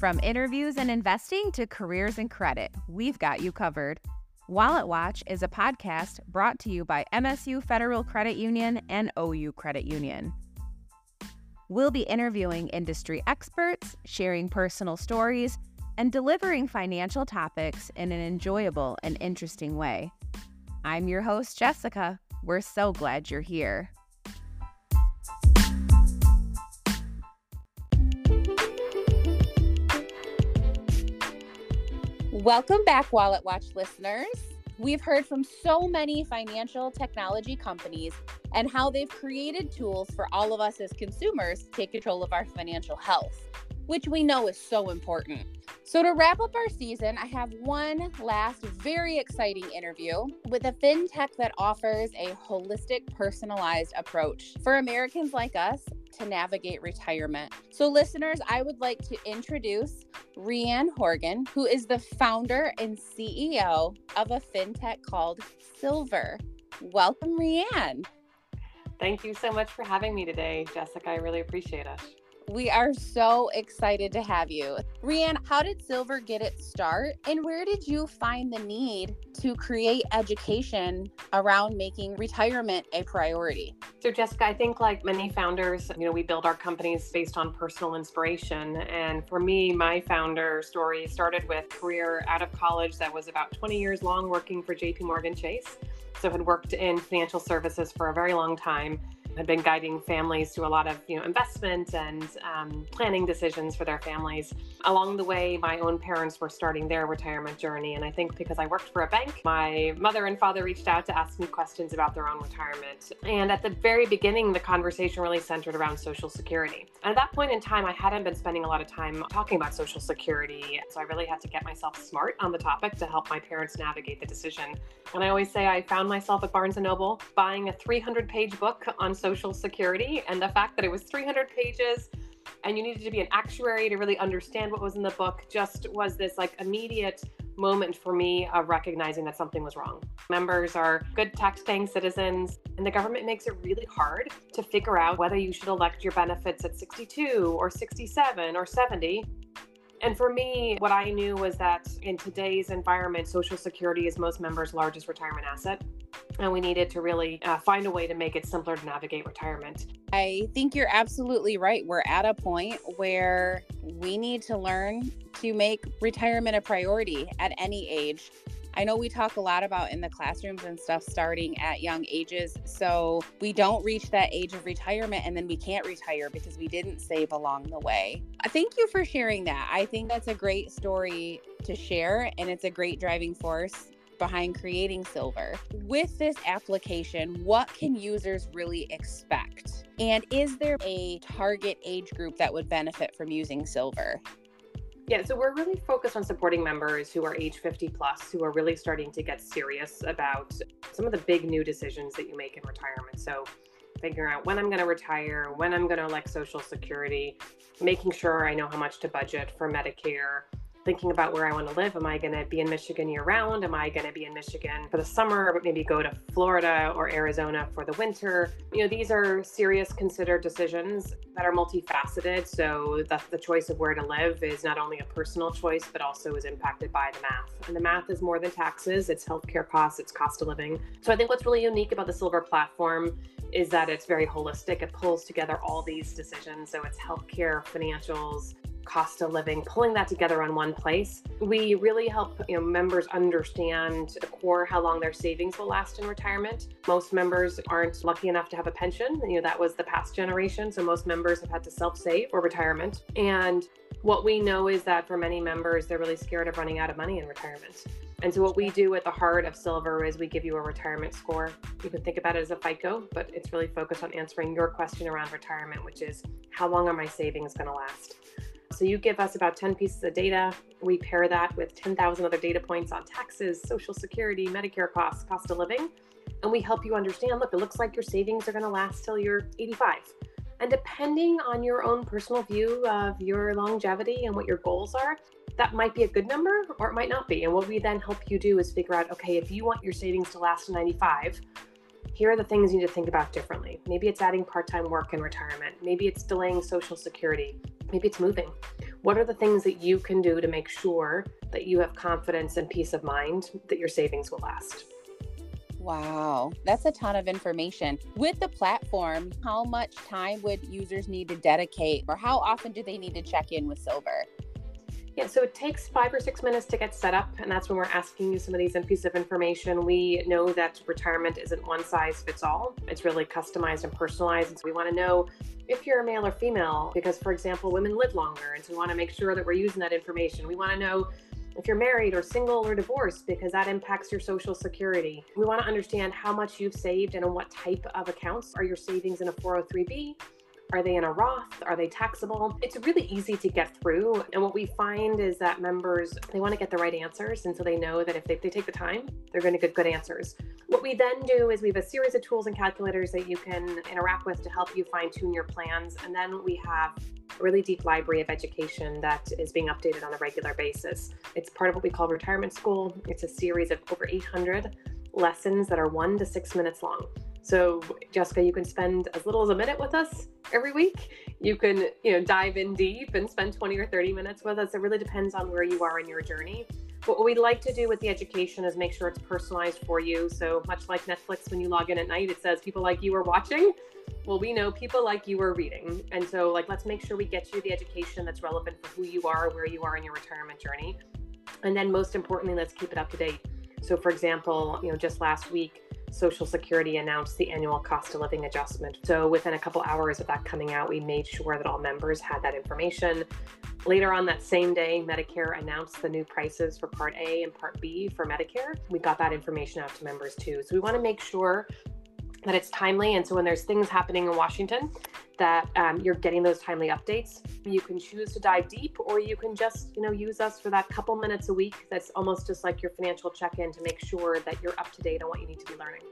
From interviews and investing to careers and credit, we've got you covered. Wallet Watch is a podcast brought to you by MSU Federal Credit Union and OU Credit Union. We'll be interviewing industry experts, sharing personal stories, and delivering financial topics in an enjoyable and interesting way. I'm your host, Jessica. We're so glad you're here. Welcome back, Wallet Watch listeners. We've heard from so many financial technology companies and how they've created tools for all of us as consumers to take control of our financial health, which we know is so important. So, to wrap up our season, I have one last very exciting interview with a fintech that offers a holistic, personalized approach for Americans like us to navigate retirement. So, listeners, I would like to introduce Rhian Horgan, who is the founder and CEO of a fintech called Silvur. Welcome, Rhian. Thank you so much for having me today, Jessica. I really appreciate it. We are so excited to have you. Rhian, how did Silvur get its start? And where did you find the need to create education around making retirement a priority? So, Jessica, I think like many founders, you know, we build our companies based on personal inspiration. And for me, my founder story started with career out of college that was about 20 years long working for JP Morgan Chase. So, had worked in financial services for a very long time had been guiding families through a lot of you know investment and um, planning decisions for their families. Along the way, my own parents were starting their retirement journey, and I think because I worked for a bank, my mother and father reached out to ask me questions about their own retirement. And at the very beginning, the conversation really centered around Social Security. And at that point in time, I hadn't been spending a lot of time talking about Social Security, so I really had to get myself smart on the topic to help my parents navigate the decision. And I always say I found myself at Barnes and Noble buying a 300-page book on Social Security. And the fact that it was 300 pages and you needed to be an actuary to really understand what was in the book just was this like immediate moment for me of recognizing that something was wrong. Members are good tax paying citizens, and the government makes it really hard to figure out whether you should elect your benefits at 62 or 67 or 70. And for me, what I knew was that in today's environment, Social Security is most members' largest retirement asset and we needed to really uh, find a way to make it simpler to navigate retirement. I think you're absolutely right. We're at a point where we need to learn to make retirement a priority at any age. I know we talk a lot about in the classrooms and stuff starting at young ages. So we don't reach that age of retirement and then we can't retire because we didn't save along the way. Thank you for sharing that. I think that's a great story to share and it's a great driving force behind creating Silvur. With this application, what can users really expect? And is there a target age group that would benefit from using Silvur? Yeah, so we're really focused on supporting members who are age 50 plus, who are really starting to get serious about some of the big new decisions that you make in retirement. So, figuring out when I'm going to retire, when I'm going to elect Social Security, making sure I know how much to budget for Medicare, thinking about where I want to live. Am I going to be in Michigan year round? Am I going to be in Michigan for the summer, but maybe go to Florida or Arizona for the winter? You know, these are serious, considered decisions that are multifaceted. So the, the choice of where to live is not only a personal choice, but also is impacted by the math. And the math is more than taxes, it's healthcare costs, it's cost of living. So I think what's really unique about the Silvur platform is that it's very holistic. It pulls together all these decisions. So it's healthcare, financials, cost of living, pulling that together on one place. We really help you know, members understand the core how long their savings will last in retirement. Most members aren't lucky enough to have a pension. You know, that was the past generation. So most members have had to self-save for retirement. And what we know is that for many members, they're really scared of running out of money in retirement. And so, what we do at the heart of Silvur is we give you a retirement score. You can think about it as a FICO, but it's really focused on answering your question around retirement, which is how long are my savings going to last? So you give us about 10 pieces of data. We pair that with 10,000 other data points on taxes, Social Security, Medicare costs, cost of living. And we help you understand look, it looks like your savings are going to last till you're 85. And depending on your own personal view of your longevity and what your goals are, that might be a good number or it might not be. And what we then help you do is figure out okay, if you want your savings to last to 95, here are the things you need to think about differently. Maybe it's adding part time work in retirement. Maybe it's delaying Social Security maybe it's moving What are the things that you can do to make sure that you have confidence and peace of mind that your savings will last? Wow, that's a ton of information. With the platform, how much time would users need to dedicate, or how often do they need to check in with Silvur? Yeah, so it takes five or six minutes to get set up, and that's when we're asking you some of these pieces of information. We know that retirement isn't one size fits all, it's really customized and personalized. And so we want to know if you're a male or female, because, for example, women live longer. And so we want to make sure that we're using that information. We want to know if you're married or single or divorced, because that impacts your social security. We want to understand how much you've saved and in what type of accounts. Are your savings in a 403b? Are they in a Roth? Are they taxable? It's really easy to get through. And what we find is that members, they want to get the right answers. And so they know that if they, they take the time, they're going to get good answers. What we then do is we have a series of tools and calculators that you can interact with to help you fine tune your plans. And then we have a really deep library of education that is being updated on a regular basis. It's part of what we call retirement school. It's a series of over 800 lessons that are one to six minutes long. So, Jessica, you can spend as little as a minute with us every week. You can, you know, dive in deep and spend 20 or 30 minutes with us. It really depends on where you are in your journey. But what we'd like to do with the education is make sure it's personalized for you. So much like Netflix, when you log in at night, it says people like you are watching. Well, we know people like you are reading. And so, like, let's make sure we get you the education that's relevant for who you are, where you are in your retirement journey. And then, most importantly, let's keep it up to date. So, for example, you know, just last week, Social Security announced the annual cost of living adjustment. So, within a couple hours of that coming out, we made sure that all members had that information. Later on that same day, Medicare announced the new prices for Part A and Part B for Medicare. We got that information out to members too. So, we want to make sure that it's timely. And so when there's things happening in Washington, that um, you're getting those timely updates. You can choose to dive deep, or you can just, you know, use us for that couple minutes a week. That's almost just like your financial check-in to make sure that you're up to date on what you need to be learning.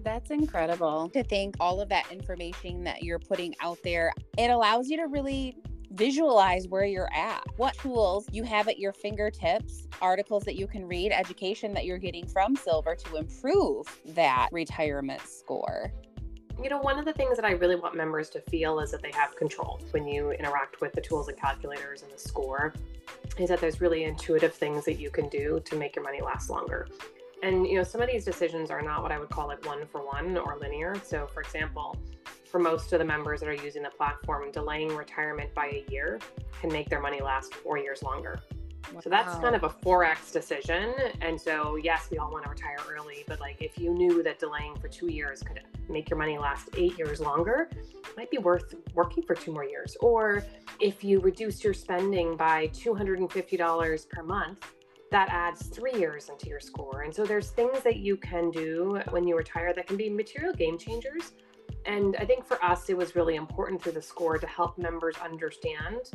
That's incredible to think all of that information that you're putting out there. It allows you to really visualize where you're at, what tools you have at your fingertips, articles that you can read, education that you're getting from Silvur to improve that retirement score. You know, one of the things that I really want members to feel is that they have control when you interact with the tools and calculators and the score, is that there's really intuitive things that you can do to make your money last longer. And, you know, some of these decisions are not what I would call like one for one or linear. So, for example, for most of the members that are using the platform, delaying retirement by a year can make their money last four years longer. Wow. So that's kind of a 4x decision. And so, yes, we all want to retire early, but like if you knew that delaying for two years could make your money last eight years longer, might be worth working for two more years. Or if you reduce your spending by $250 per month, that adds three years into your score. And so there's things that you can do when you retire that can be material game changers and I think for us, it was really important through the score to help members understand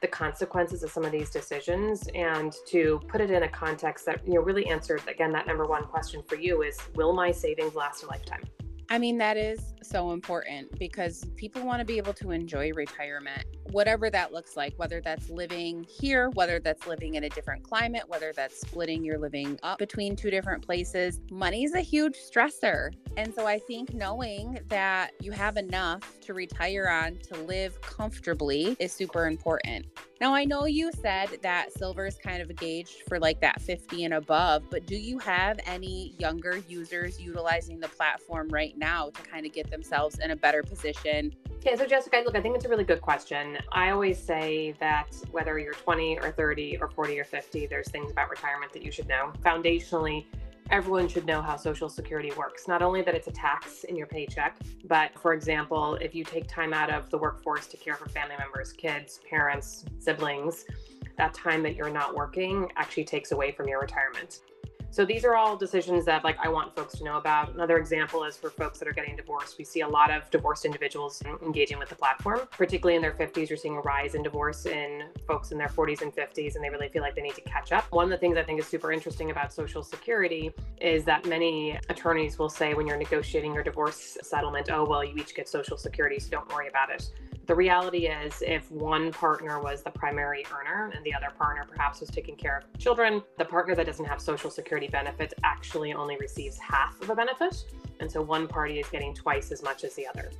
the consequences of some of these decisions and to put it in a context that you know really answered again that number one question for you is will my savings last a lifetime I mean, that is so important because people want to be able to enjoy retirement, whatever that looks like, whether that's living here, whether that's living in a different climate, whether that's splitting your living up between two different places. Money is a huge stressor. And so I think knowing that you have enough to retire on to live comfortably is super important. Now, I know you said that Silvur is kind of gauged for like that 50 and above, but do you have any younger users utilizing the platform right now to kind of get themselves in a better position? Okay, so Jessica, look, I think it's a really good question. I always say that whether you're 20 or 30 or 40 or 50, there's things about retirement that you should know. Foundationally, everyone should know how Social Security works. Not only that it's a tax in your paycheck, but for example, if you take time out of the workforce to care for family members, kids, parents, siblings, that time that you're not working actually takes away from your retirement. So these are all decisions that like I want folks to know about. Another example is for folks that are getting divorced. We see a lot of divorced individuals engaging with the platform, particularly in their 50s. You're seeing a rise in divorce in folks in their 40s and 50s, and they really feel like they need to catch up. One of the things I think is super interesting about Social Security is that many attorneys will say when you're negotiating your divorce settlement, oh, well, you each get Social Security, so don't worry about it. The reality is, if one partner was the primary earner and the other partner perhaps was taking care of children, the partner that doesn't have Social Security benefits actually only receives half of a benefit. And so one party is getting twice as much as the other.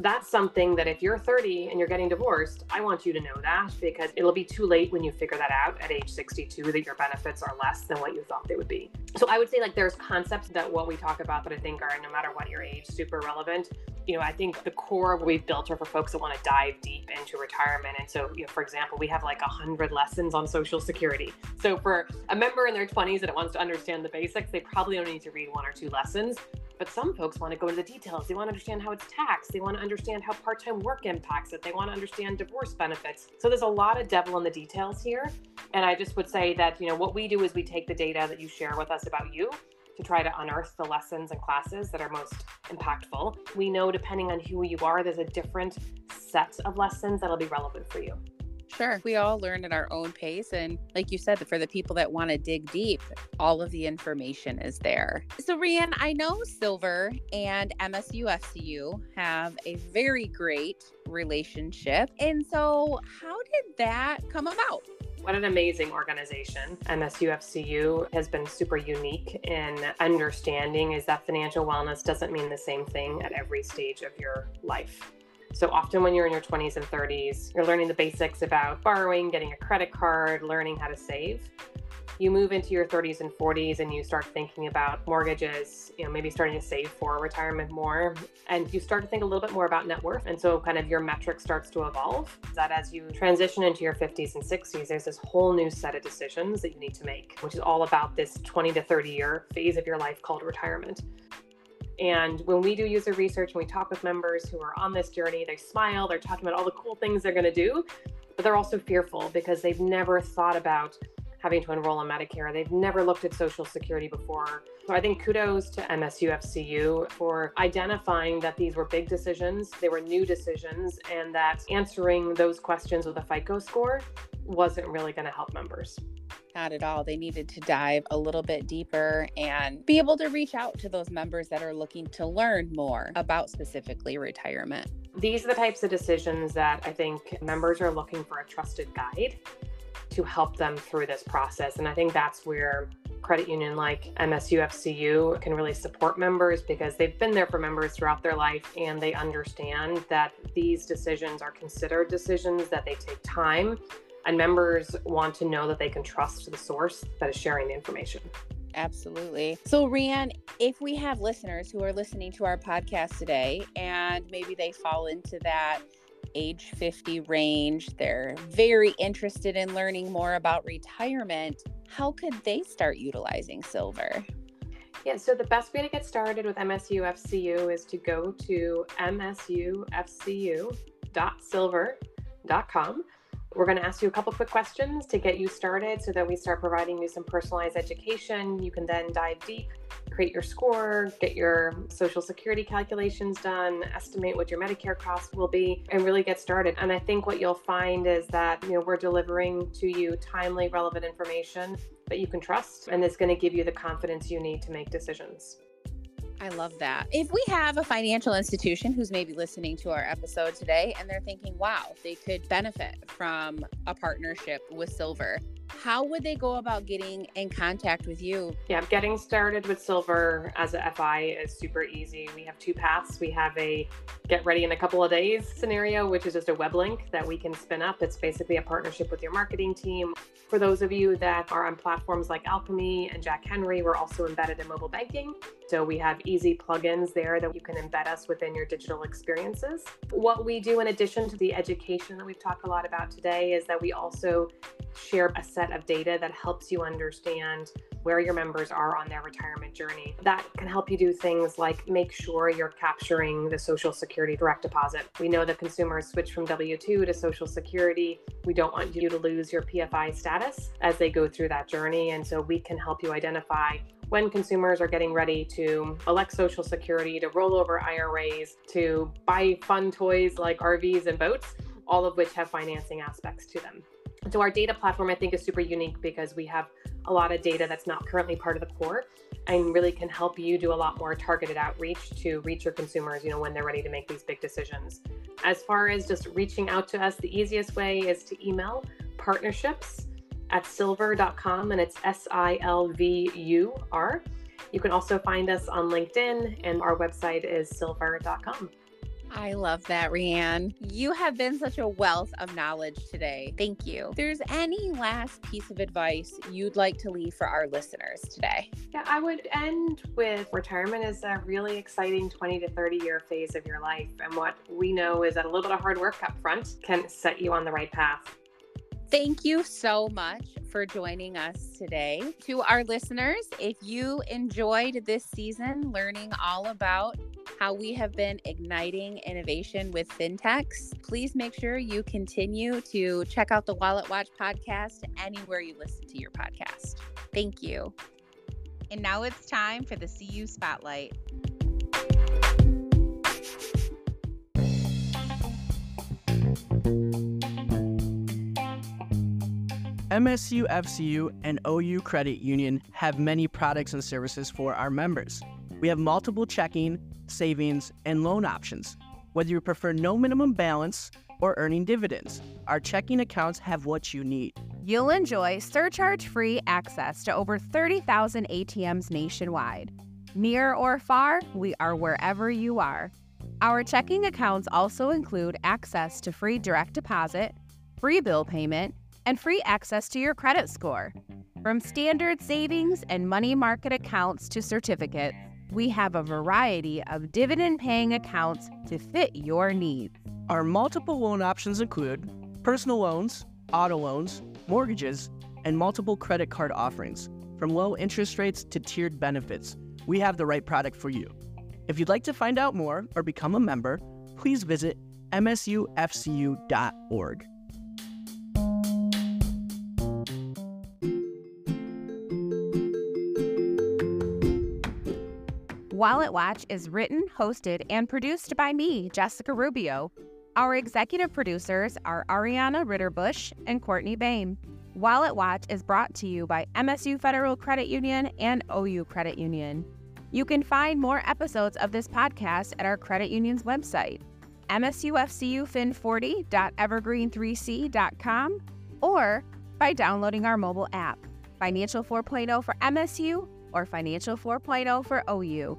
That's something that if you're 30 and you're getting divorced, I want you to know that because it'll be too late when you figure that out at age 62 that your benefits are less than what you thought they would be. So I would say like there's concepts that what we talk about that I think are no matter what your age super relevant. You know, I think the core we've built are for folks that want to dive deep into retirement. And so, you know, for example, we have like a hundred lessons on social security. So for a member in their 20s that wants to understand the basics, they probably only need to read one or two lessons. But some folks want to go into the details. They want to understand how it's taxed. They want to understand how part time work impacts it. They want to understand divorce benefits. So there's a lot of devil in the details here. And I just would say that, you know, what we do is we take the data that you share with us about you to try to unearth the lessons and classes that are most impactful. We know depending on who you are, there's a different set of lessons that'll be relevant for you. Sure. We all learn at our own pace. And like you said, for the people that want to dig deep, all of the information is there. So, Rhian, I know Silvur and MSU FCU have a very great relationship. And so, how did that come about? What an amazing organization. MSUFCU has been super unique in understanding is that financial wellness doesn't mean the same thing at every stage of your life. So often when you're in your 20s and 30s, you're learning the basics about borrowing, getting a credit card, learning how to save. You move into your 30s and 40s and you start thinking about mortgages, you know, maybe starting to save for retirement more. And you start to think a little bit more about net worth. And so kind of your metric starts to evolve. That as you transition into your 50s and 60s, there's this whole new set of decisions that you need to make, which is all about this 20 to 30 year phase of your life called retirement. And when we do user research and we talk with members who are on this journey, they smile, they're talking about all the cool things they're going to do, but they're also fearful because they've never thought about having to enroll in Medicare. They've never looked at Social Security before. So I think kudos to MSUFCU for identifying that these were big decisions, they were new decisions, and that answering those questions with a FICO score wasn't really going to help members. Not at all. They needed to dive a little bit deeper and be able to reach out to those members that are looking to learn more about specifically retirement. These are the types of decisions that I think members are looking for a trusted guide to help them through this process. And I think that's where credit union like MSUFCU can really support members because they've been there for members throughout their life and they understand that these decisions are considered decisions that they take time and members want to know that they can trust the source that is sharing the information. Absolutely. So, Rhian, if we have listeners who are listening to our podcast today and maybe they fall into that age 50 range, they're very interested in learning more about retirement, how could they start utilizing Silvur? Yeah, so the best way to get started with MSUFCU is to go to msufcu.silvur.com we're going to ask you a couple quick questions to get you started so that we start providing you some personalized education. You can then dive deep, create your score, get your social security calculations done, estimate what your Medicare cost will be, and really get started. And I think what you'll find is that, you know, we're delivering to you timely, relevant information that you can trust, and it's going to give you the confidence you need to make decisions. I love that. If we have a financial institution who's maybe listening to our episode today and they're thinking, wow, they could benefit from a partnership with Silvur, how would they go about getting in contact with you? Yeah, getting started with Silvur as a FI is super easy. We have two paths. We have a get ready in a couple of days scenario, which is just a web link that we can spin up. It's basically a partnership with your marketing team. For those of you that are on platforms like Alkami and Jack Henry, we're also embedded in mobile banking. So we have easy plugins there that you can embed us within your digital experiences. What we do in addition to the education that we've talked a lot about today is that we also share a set of data that helps you understand where your members are on their retirement journey. That can help you do things like make sure you're capturing the Social Security direct deposit. We know that consumers switch from W 2 to Social Security. We don't want you to lose your PFI status as they go through that journey. And so we can help you identify when consumers are getting ready to elect Social Security, to roll over IRAs, to buy fun toys like RVs and boats, all of which have financing aspects to them. So our data platform, I think, is super unique because we have a lot of data that's not currently part of the core and really can help you do a lot more targeted outreach to reach your consumers, you know, when they're ready to make these big decisions. As far as just reaching out to us, the easiest way is to email partnerships at silvur.com and it's S I L V U R. You can also find us on LinkedIn and our website is silvur.com. I love that, Rhian. You have been such a wealth of knowledge today. Thank you. If there's any last piece of advice you'd like to leave for our listeners today? Yeah, I would end with retirement is a really exciting 20 to 30 year phase of your life. And what we know is that a little bit of hard work up front can set you on the right path. Thank you so much for joining us today. To our listeners, if you enjoyed this season learning all about how we have been igniting innovation with fintechs, please make sure you continue to check out the Wallet Watch podcast anywhere you listen to your podcast. Thank you. And now it's time for the CU Spotlight. MSU FCU and OU Credit Union have many products and services for our members. We have multiple checking, savings, and loan options. Whether you prefer no minimum balance or earning dividends, our checking accounts have what you need. You'll enjoy surcharge free access to over 30,000 ATMs nationwide. Near or far, we are wherever you are. Our checking accounts also include access to free direct deposit, free bill payment, and free access to your credit score. From standard savings and money market accounts to certificates, we have a variety of dividend paying accounts to fit your needs. Our multiple loan options include personal loans, auto loans, mortgages, and multiple credit card offerings. From low interest rates to tiered benefits, we have the right product for you. If you'd like to find out more or become a member, please visit msufcu.org. Wallet Watch is written, hosted, and produced by me, Jessica Rubio. Our executive producers are Ariana Ritterbush and Courtney Bain. Wallet Watch is brought to you by MSU Federal Credit Union and OU Credit Union. You can find more episodes of this podcast at our credit union's website, msufcufin40.evergreen3c.com, or by downloading our mobile app, Financial 4.0 for MSU or Financial 4.0 for OU.